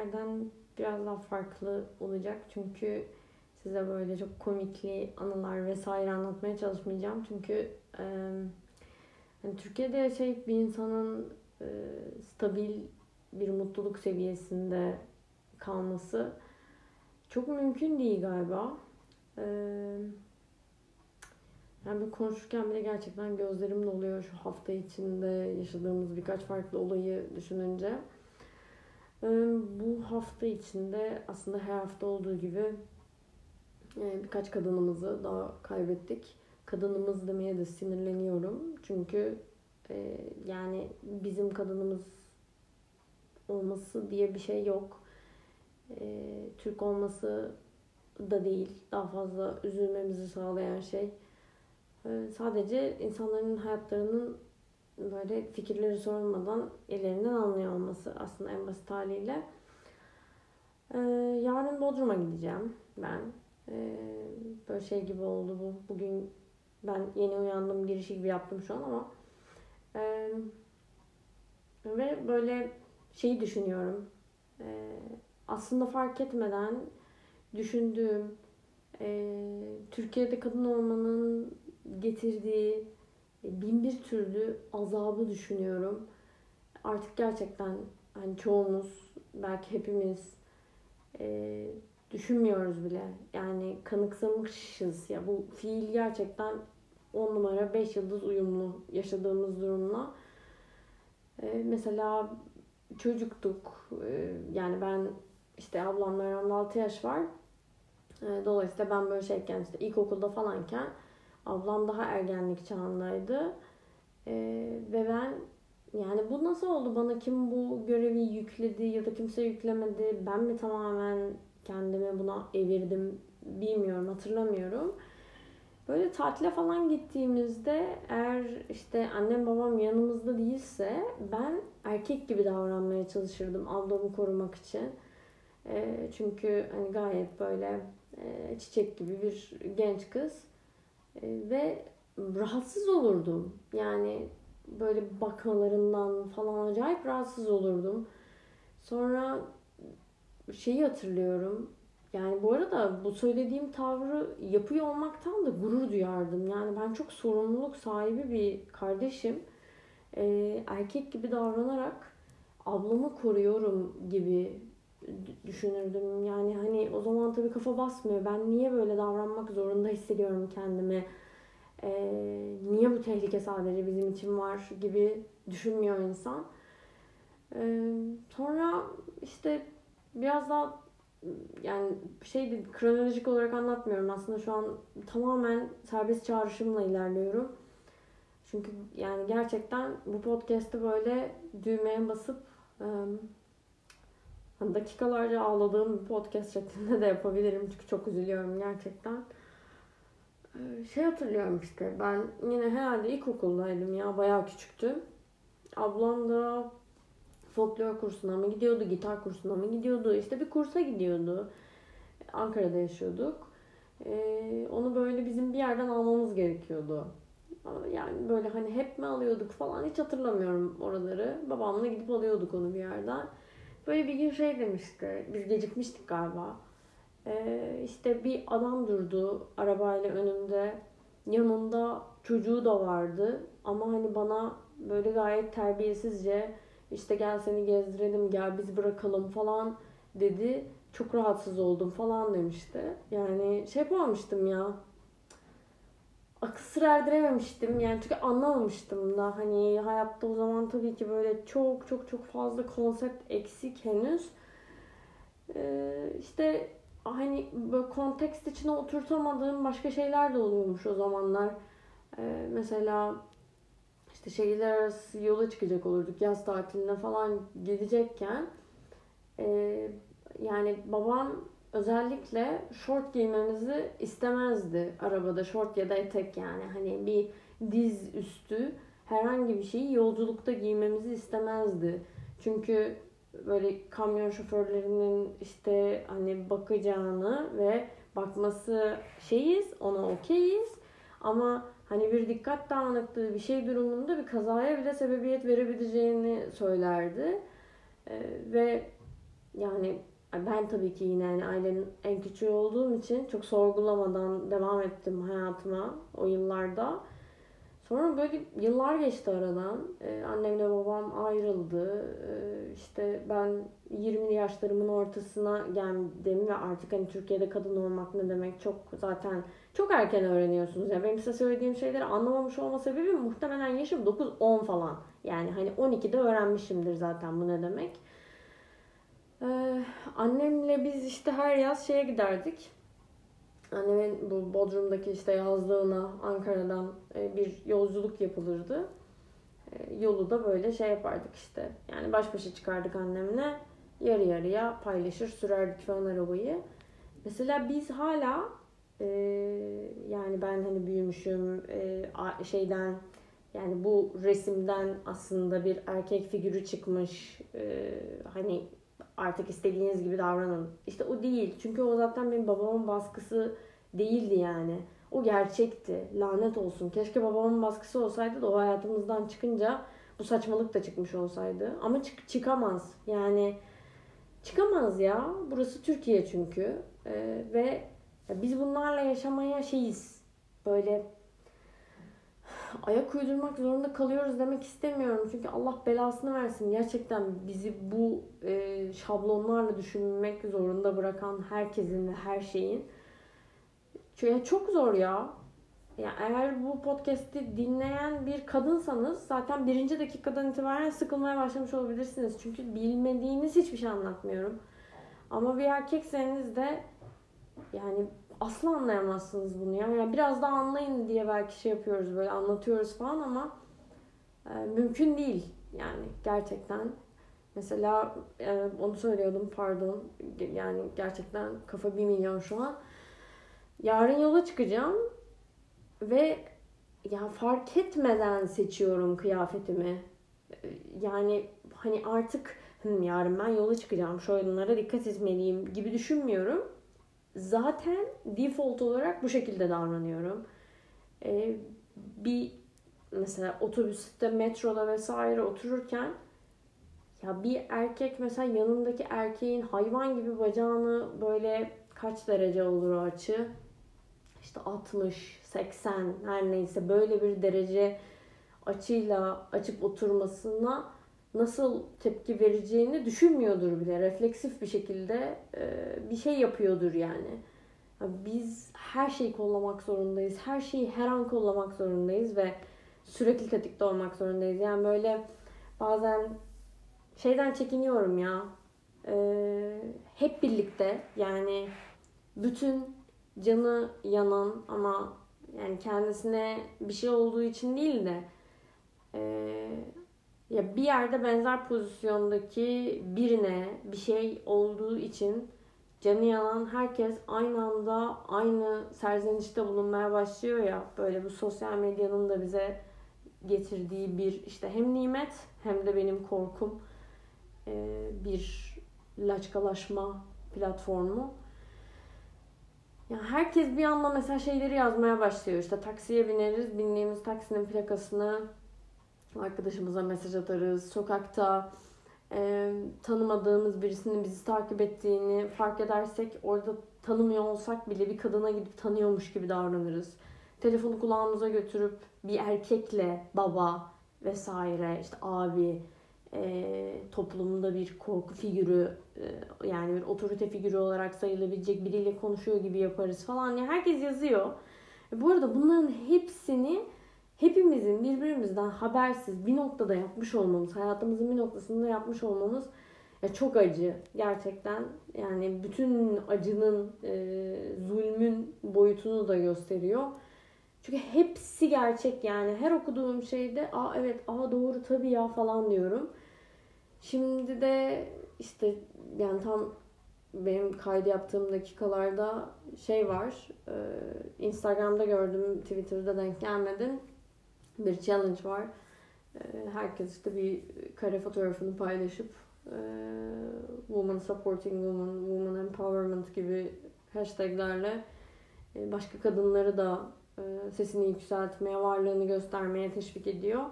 öncekilerden biraz daha farklı olacak. Çünkü size böyle çok komikli anılar vesaire anlatmaya çalışmayacağım. Çünkü e, yani Türkiye'de yaşayıp bir insanın e, stabil bir mutluluk seviyesinde kalması çok mümkün değil galiba. E, yani bir konuşurken bile gerçekten gözlerim doluyor şu hafta içinde yaşadığımız birkaç farklı olayı düşününce. Bu hafta içinde aslında her hafta olduğu gibi birkaç kadınımızı daha kaybettik. Kadınımız demeye de sinirleniyorum. Çünkü yani bizim kadınımız olması diye bir şey yok. Türk olması da değil. Daha fazla üzülmemizi sağlayan şey sadece insanların hayatlarının böyle fikirleri sorulmadan ellerinden alınıyor olması aslında en basit haliyle. Ee, yarın Bodrum'a gideceğim ben. Ee, böyle şey gibi oldu bu. Bugün ben yeni uyandım, girişi gibi yaptım şu an ama ve böyle şeyi düşünüyorum. aslında fark etmeden düşündüğüm Türkiye'de kadın olmanın getirdiği bin bir türlü azabı düşünüyorum. Artık gerçekten hani çoğumuz belki hepimiz e, düşünmüyoruz bile. Yani kanıksamışız ya bu fiil gerçekten on numara beş yıldız uyumlu yaşadığımız durumla. E, mesela çocuktuk. E, yani ben işte ablamla aramda 6 yaş var. E, dolayısıyla ben böyle şeyken işte ilkokulda falanken Ablam daha ergenlik çağındaydı. Ee, ve ben yani bu nasıl oldu? Bana kim bu görevi yükledi ya da kimse yüklemedi? Ben mi tamamen kendimi buna evirdim bilmiyorum, hatırlamıyorum. Böyle tatile falan gittiğimizde eğer işte annem babam yanımızda değilse ben erkek gibi davranmaya çalışırdım ablamı korumak için. E, çünkü hani gayet böyle e, çiçek gibi bir genç kız. E, ve rahatsız olurdum. Yani böyle bakmalarından falan acayip rahatsız olurdum. Sonra şeyi hatırlıyorum. Yani bu arada bu söylediğim tavrı yapıyor olmaktan da gurur duyardım. Yani ben çok sorumluluk sahibi bir kardeşim. Ee, erkek gibi davranarak ablamı koruyorum gibi düşünürdüm. Yani hani o zaman tabii kafa basmıyor. Ben niye böyle davranmak zorunda hissediyorum kendimi? Ee, niye bu tehlike sadece bizim için var gibi düşünmüyor insan. Ee, sonra işte biraz daha yani şey kronolojik olarak anlatmıyorum aslında şu an tamamen serbest çağrışımla ilerliyorum. Çünkü yani gerçekten bu podcast'te böyle düğmeye basıp Hani dakikalarca ağladığım bir podcast şeklinde de yapabilirim. Çünkü çok üzülüyorum gerçekten. Ee, şey hatırlıyorum işte ben yine herhalde ilkokuldaydım ya bayağı küçüktüm. Ablam da folklor kursuna mı gidiyordu, gitar kursuna mı gidiyordu, işte bir kursa gidiyordu. Ankara'da yaşıyorduk. Ee, onu böyle bizim bir yerden almamız gerekiyordu. Yani böyle hani hep mi alıyorduk falan hiç hatırlamıyorum oraları. Babamla gidip alıyorduk onu bir yerden. Böyle bir gün şey demişti. Biz gecikmiştik galiba. Ee, işte bir adam durdu arabayla önümde. Yanında çocuğu da vardı. Ama hani bana böyle gayet terbiyesizce işte gel seni gezdirelim, gel biz bırakalım falan dedi. Çok rahatsız oldum falan demişti. Yani şey yapamamıştım ya akıl sır erdirememiştim. Yani çünkü anlamamıştım da hani hayatta o zaman tabii ki böyle çok çok çok fazla konsept eksik henüz. Ee, işte hani böyle kontekst içine oturtamadığım başka şeyler de oluyormuş o zamanlar. Ee, mesela işte şehirler arası yola çıkacak olurduk yaz tatiline falan gidecekken e, yani babam özellikle short giymemizi istemezdi arabada. Short ya da etek yani. Hani bir diz üstü herhangi bir şeyi yolculukta giymemizi istemezdi. Çünkü böyle kamyon şoförlerinin işte hani bakacağını ve bakması şeyiz, ona okeyiz. Ama hani bir dikkat dağınıklığı bir şey durumunda bir kazaya bile sebebiyet verebileceğini söylerdi. Ee, ve yani ben tabii ki yine yani ailenin en küçüğü olduğum için çok sorgulamadan devam ettim hayatıma o yıllarda. Sonra böyle yıllar geçti aradan. Ee, annemle babam ayrıldı. Ee, işte ben 20'li yaşlarımın ortasına geldim ve artık hani Türkiye'de kadın olmak ne demek çok zaten çok erken öğreniyorsunuz. Yani benim size söylediğim şeyleri anlamamış olma sebebi muhtemelen yaşım 9-10 falan. Yani hani 12'de öğrenmişimdir zaten bu ne demek. Ee, annemle biz işte her yaz şeye giderdik. Annemin bu Bodrum'daki işte yazlığına Ankara'dan e, bir yolculuk yapılırdı. E, yolu da böyle şey yapardık işte. Yani baş başa çıkardık annemle. Yarı yarıya paylaşır sürerdik falan arabayı. Mesela biz hala e, yani ben hani büyümüşüm şeyden yani bu resimden aslında bir erkek figürü çıkmış. hani artık istediğiniz gibi davranın. İşte o değil. Çünkü o zaten benim babamın baskısı değildi yani. O gerçekti. Lanet olsun. Keşke babamın baskısı olsaydı da o hayatımızdan çıkınca bu saçmalık da çıkmış olsaydı. Ama çık çıkamaz. Yani çıkamaz ya. Burası Türkiye çünkü. Ee, ve biz bunlarla yaşamaya şeyiz. Böyle ayak uydurmak zorunda kalıyoruz demek istemiyorum. Çünkü Allah belasını versin. Gerçekten bizi bu e, şablonlarla düşünmek zorunda bırakan herkesin ve her şeyin. Çünkü çok zor ya. Ya eğer bu podcast'i dinleyen bir kadınsanız zaten birinci dakikadan itibaren sıkılmaya başlamış olabilirsiniz. Çünkü bilmediğiniz hiçbir şey anlatmıyorum. Ama bir erkekseniz de yani asla anlayamazsınız bunu ya. Yani biraz daha anlayın diye belki şey yapıyoruz böyle anlatıyoruz falan ama e, mümkün değil yani gerçekten. Mesela e, onu söylüyordum pardon. Yani gerçekten kafa bir milyon şu an. Yarın yola çıkacağım ve ya fark etmeden seçiyorum kıyafetimi. E, yani hani artık yarın ben yola çıkacağım. Şöyle dikkat etmeliyim gibi düşünmüyorum zaten default olarak bu şekilde davranıyorum. Ee, bir mesela otobüste, metroda vesaire otururken ya bir erkek mesela yanındaki erkeğin hayvan gibi bacağını böyle kaç derece olur o açı? İşte 60, 80 her neyse böyle bir derece açıyla açıp oturmasına nasıl tepki vereceğini düşünmüyordur bile. Refleksif bir şekilde e, bir şey yapıyordur yani. Biz her şeyi kollamak zorundayız. Her şeyi her an kollamak zorundayız ve sürekli tetikte olmak zorundayız. Yani böyle bazen şeyden çekiniyorum ya. E, hep birlikte yani bütün canı yanan ama yani kendisine bir şey olduğu için değil de e, ya bir yerde benzer pozisyondaki birine bir şey olduğu için canı yanan herkes aynı anda aynı serzenişte bulunmaya başlıyor ya böyle bu sosyal medyanın da bize getirdiği bir işte hem nimet hem de benim korkum bir laçkalaşma platformu. Yani herkes bir anda mesela şeyleri yazmaya başlıyor. İşte taksiye bineriz, bindiğimiz taksinin plakasını arkadaşımıza mesaj atarız. Sokakta e, tanımadığımız birisinin bizi takip ettiğini fark edersek orada tanımıyor olsak bile bir kadına gidip tanıyormuş gibi davranırız. Telefonu kulağımıza götürüp bir erkekle baba vesaire işte abi e, toplumunda bir korku figürü e, yani bir otorite figürü olarak sayılabilecek biriyle konuşuyor gibi yaparız falan. Yani herkes yazıyor. E, bu arada bunların hepsini hepimizin birbirimizden habersiz bir noktada yapmış olmamız, hayatımızın bir noktasında yapmış olmamız ya çok acı gerçekten. Yani bütün acının, e, zulmün boyutunu da gösteriyor. Çünkü hepsi gerçek yani. Her okuduğum şeyde aa evet aa doğru tabii ya falan diyorum. Şimdi de işte yani tam benim kaydı yaptığım dakikalarda şey var. E, Instagram'da gördüm, Twitter'da denk gelmedi bir challenge var. Ee, herkes işte bir kare fotoğrafını paylaşıp e, woman supporting woman, woman empowerment gibi hashtaglerle e, başka kadınları da e, sesini yükseltmeye, varlığını göstermeye teşvik ediyor.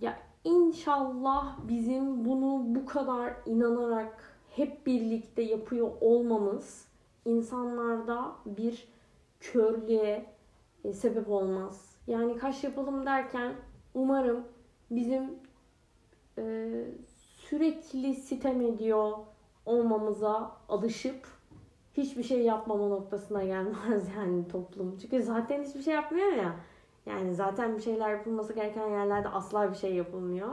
Ya İnşallah bizim bunu bu kadar inanarak hep birlikte yapıyor olmamız insanlarda bir körlüğe sebep olmaz. Yani kaş yapalım derken umarım bizim e, sürekli sitem ediyor olmamıza alışıp hiçbir şey yapmama noktasına gelmez yani toplum. Çünkü zaten hiçbir şey yapmıyor ya. Yani zaten bir şeyler yapılması gereken yerlerde asla bir şey yapılmıyor.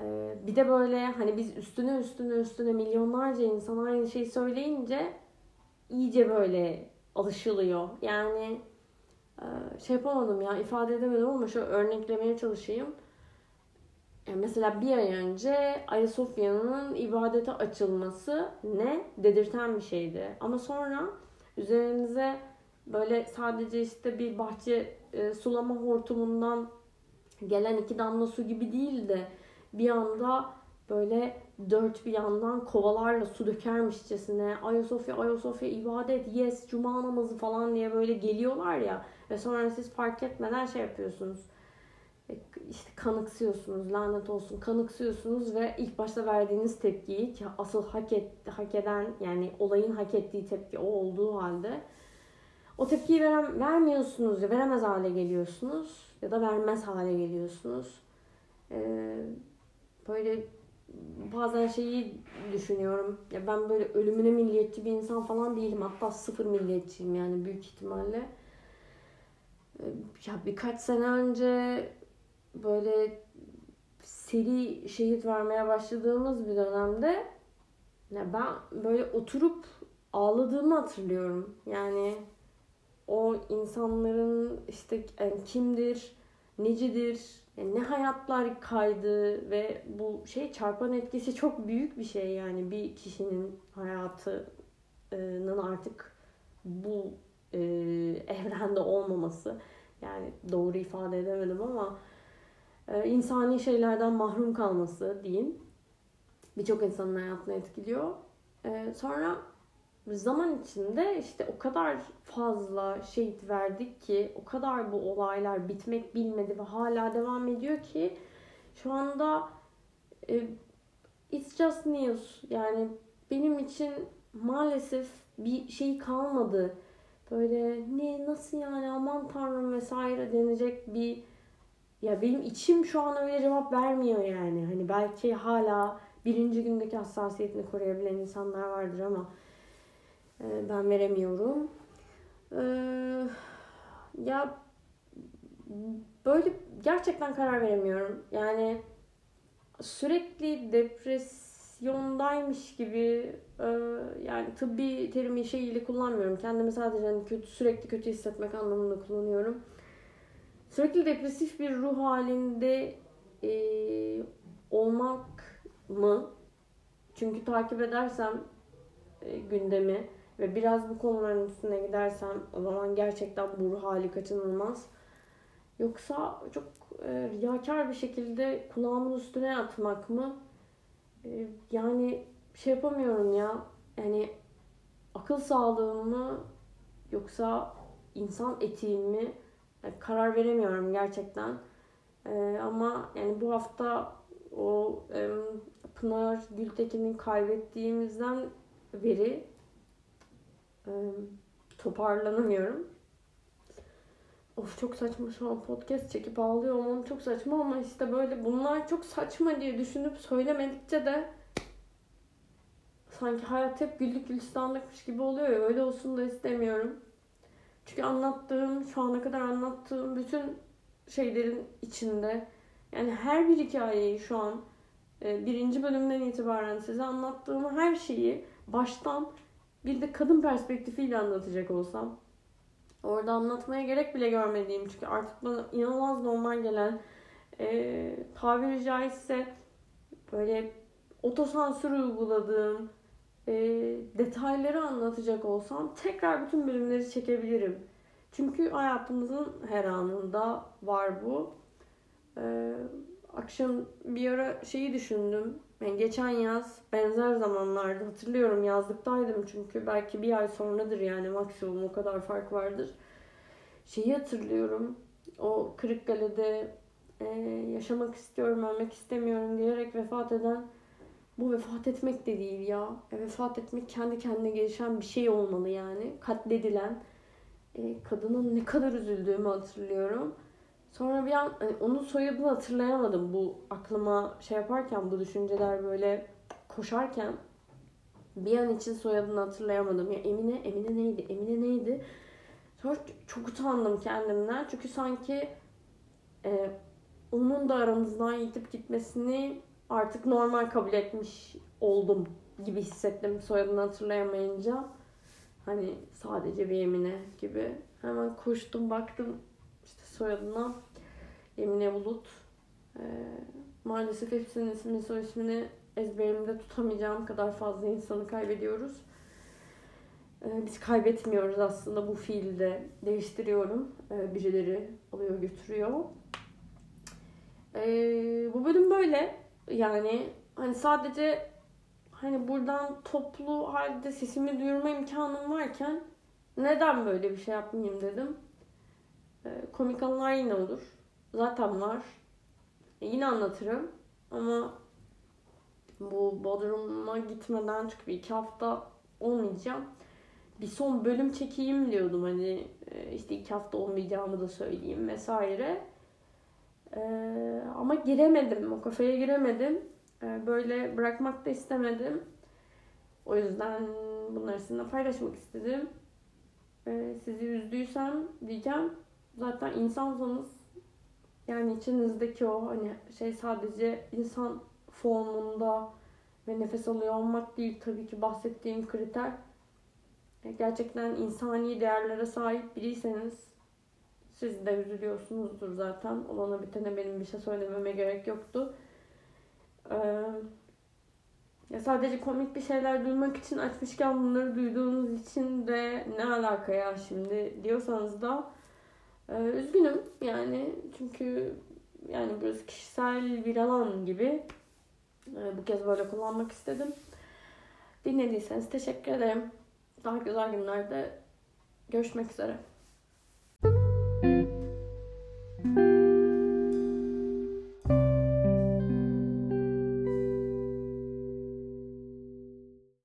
Ee, bir de böyle hani biz üstüne üstüne üstüne milyonlarca insan aynı şeyi söyleyince iyice böyle alışılıyor. Yani şey yapamadım ya ifade edemedim ama şu örneklemeye çalışayım. Yani mesela bir ay önce Ayasofya'nın ibadete açılması ne dedirten bir şeydi. Ama sonra üzerinize böyle sadece işte bir bahçe e, sulama hortumundan gelen iki damla su gibi değil de bir anda böyle dört bir yandan kovalarla su dökermişçesine Ayasofya Ayasofya ibadet yes cuma namazı falan diye böyle geliyorlar ya ve sonra siz fark etmeden şey yapıyorsunuz e, işte kanıksıyorsunuz lanet olsun kanıksıyorsunuz ve ilk başta verdiğiniz tepkiyi ki asıl hak, et, hak eden yani olayın hak ettiği tepki o olduğu halde o tepkiyi veren, vermiyorsunuz ya veremez hale geliyorsunuz ya da vermez hale geliyorsunuz. Ee, böyle bazen şeyi düşünüyorum. Ya ben böyle ölümüne milliyetçi bir insan falan değilim. Hatta sıfır milliyetçiyim yani büyük ihtimalle. Ee, ya birkaç sene önce böyle seri şehit vermeye başladığımız bir dönemde ya ben böyle oturup ağladığımı hatırlıyorum. Yani o insanların işte yani kimdir, necidir, yani ne hayatlar kaydı ve bu şey çarpan etkisi çok büyük bir şey yani bir kişinin hayatının artık bu e, evrende olmaması yani doğru ifade edemedim ama e, insani şeylerden mahrum kalması diyeyim birçok insanın hayatını etkiliyor. E, sonra zaman içinde işte o kadar fazla şehit verdik ki o kadar bu olaylar bitmek bilmedi ve hala devam ediyor ki şu anda e, it's just news yani benim için maalesef bir şey kalmadı. Böyle ne nasıl yani aman tanrım vesaire denecek bir ya benim içim şu an öyle cevap vermiyor yani. Hani belki hala birinci gündeki hassasiyetini koruyabilen insanlar vardır ama ee, ben veremiyorum. Ee, ya böyle gerçekten karar veremiyorum. Yani sürekli depresyondaymış gibi e, yani tıbbi terimi şeyiyle kullanmıyorum. Kendimi sadece hani kötü, sürekli kötü hissetmek anlamında kullanıyorum. Sürekli depresif bir ruh halinde e, olmak mı? Çünkü takip edersem e, gündemi ve biraz bu konuların üstüne gidersem o zaman gerçekten bu ruh hali kaçınılmaz. Yoksa çok e, riyakar bir şekilde kulağımın üstüne atmak mı? E, yani şey yapamıyorum ya. Yani akıl sağlığım mı yoksa insan etiğim mi? Yani karar veremiyorum gerçekten. E, ama yani bu hafta o e, Pınar Gültekin'in kaybettiğimizden beri toparlanamıyorum. Of çok saçma şu an podcast çekip ağlıyor olmam çok saçma ama işte böyle bunlar çok saçma diye düşünüp söylemedikçe de sanki hayat hep güllük gülistanlıkmış gibi oluyor ya öyle olsun da istemiyorum. Çünkü anlattığım, şu ana kadar anlattığım bütün şeylerin içinde yani her bir hikayeyi şu an birinci bölümden itibaren size anlattığım her şeyi baştan bir de kadın perspektifiyle anlatacak olsam orada anlatmaya gerek bile görmediğim çünkü artık bana inanılmaz normal gelen e, tabiri caizse böyle otosansür uyguladığım e, detayları anlatacak olsam tekrar bütün bölümleri çekebilirim. Çünkü hayatımızın her anında var bu. E, akşam bir ara şeyi düşündüm. Yani geçen yaz benzer zamanlarda hatırlıyorum yazlıktaydım çünkü belki bir ay sonradır yani maksimum o kadar fark vardır. Şeyi hatırlıyorum o Kırıkkale'de e, yaşamak istiyorum, ölmek istemiyorum diyerek vefat eden bu vefat etmek de değil ya. E, vefat etmek kendi kendine gelişen bir şey olmalı yani. Katledilen e, kadının ne kadar üzüldüğümü hatırlıyorum. Sonra bir an hani onun soyadını hatırlayamadım bu aklıma şey yaparken bu düşünceler böyle koşarken bir an için soyadını hatırlayamadım. Ya Emine, Emine neydi? Emine neydi? Sonra çok utandım kendimden. Çünkü sanki e, onun da aramızdan yitip gitmesini artık normal kabul etmiş oldum gibi hissettim soyadını hatırlayamayınca. Hani sadece bir Emine gibi. Hemen koştum baktım soyadına. Emine Bulut. Ee, maalesef hepsinin ismini soy ismini ezberimde tutamayacağım kadar fazla insanı kaybediyoruz. Ee, biz kaybetmiyoruz aslında bu fiilde değiştiriyorum. Ee, birileri alıyor götürüyor. Bu bölüm böyle. Yani hani sadece hani buradan toplu halde sesimi duyurma imkanım varken neden böyle bir şey yapmayayım dedim. Ee, komik anılar yine olur. Zaten var. E, yine anlatırım. Ama bu Bodrum'a gitmeden çünkü iki hafta olmayacağım. Bir son bölüm çekeyim diyordum hani e, işte iki hafta olmayacağımı da söyleyeyim vesaire. Ee, ama giremedim. O kafeye giremedim. Ee, böyle bırakmak da istemedim. O yüzden bunları sizinle paylaşmak istedim. Ee, sizi üzdüysem diyeceğim. Zaten insansanız yani içinizdeki o hani şey sadece insan formunda ve nefes alıyor olmak değil tabii ki bahsettiğim kriter. Ee, gerçekten insani değerlere sahip biriyseniz siz de üzülüyorsunuzdur zaten. Olana bitene benim bir şey söylememe gerek yoktu. Ee, ya sadece komik bir şeyler duymak için açmışken bunları duyduğunuz için de ne alaka ya şimdi diyorsanız da e, üzgünüm yani çünkü yani burası kişisel bir alan gibi e, bu kez böyle kullanmak istedim. Dinlediyseniz teşekkür ederim. Daha güzel günlerde görüşmek üzere.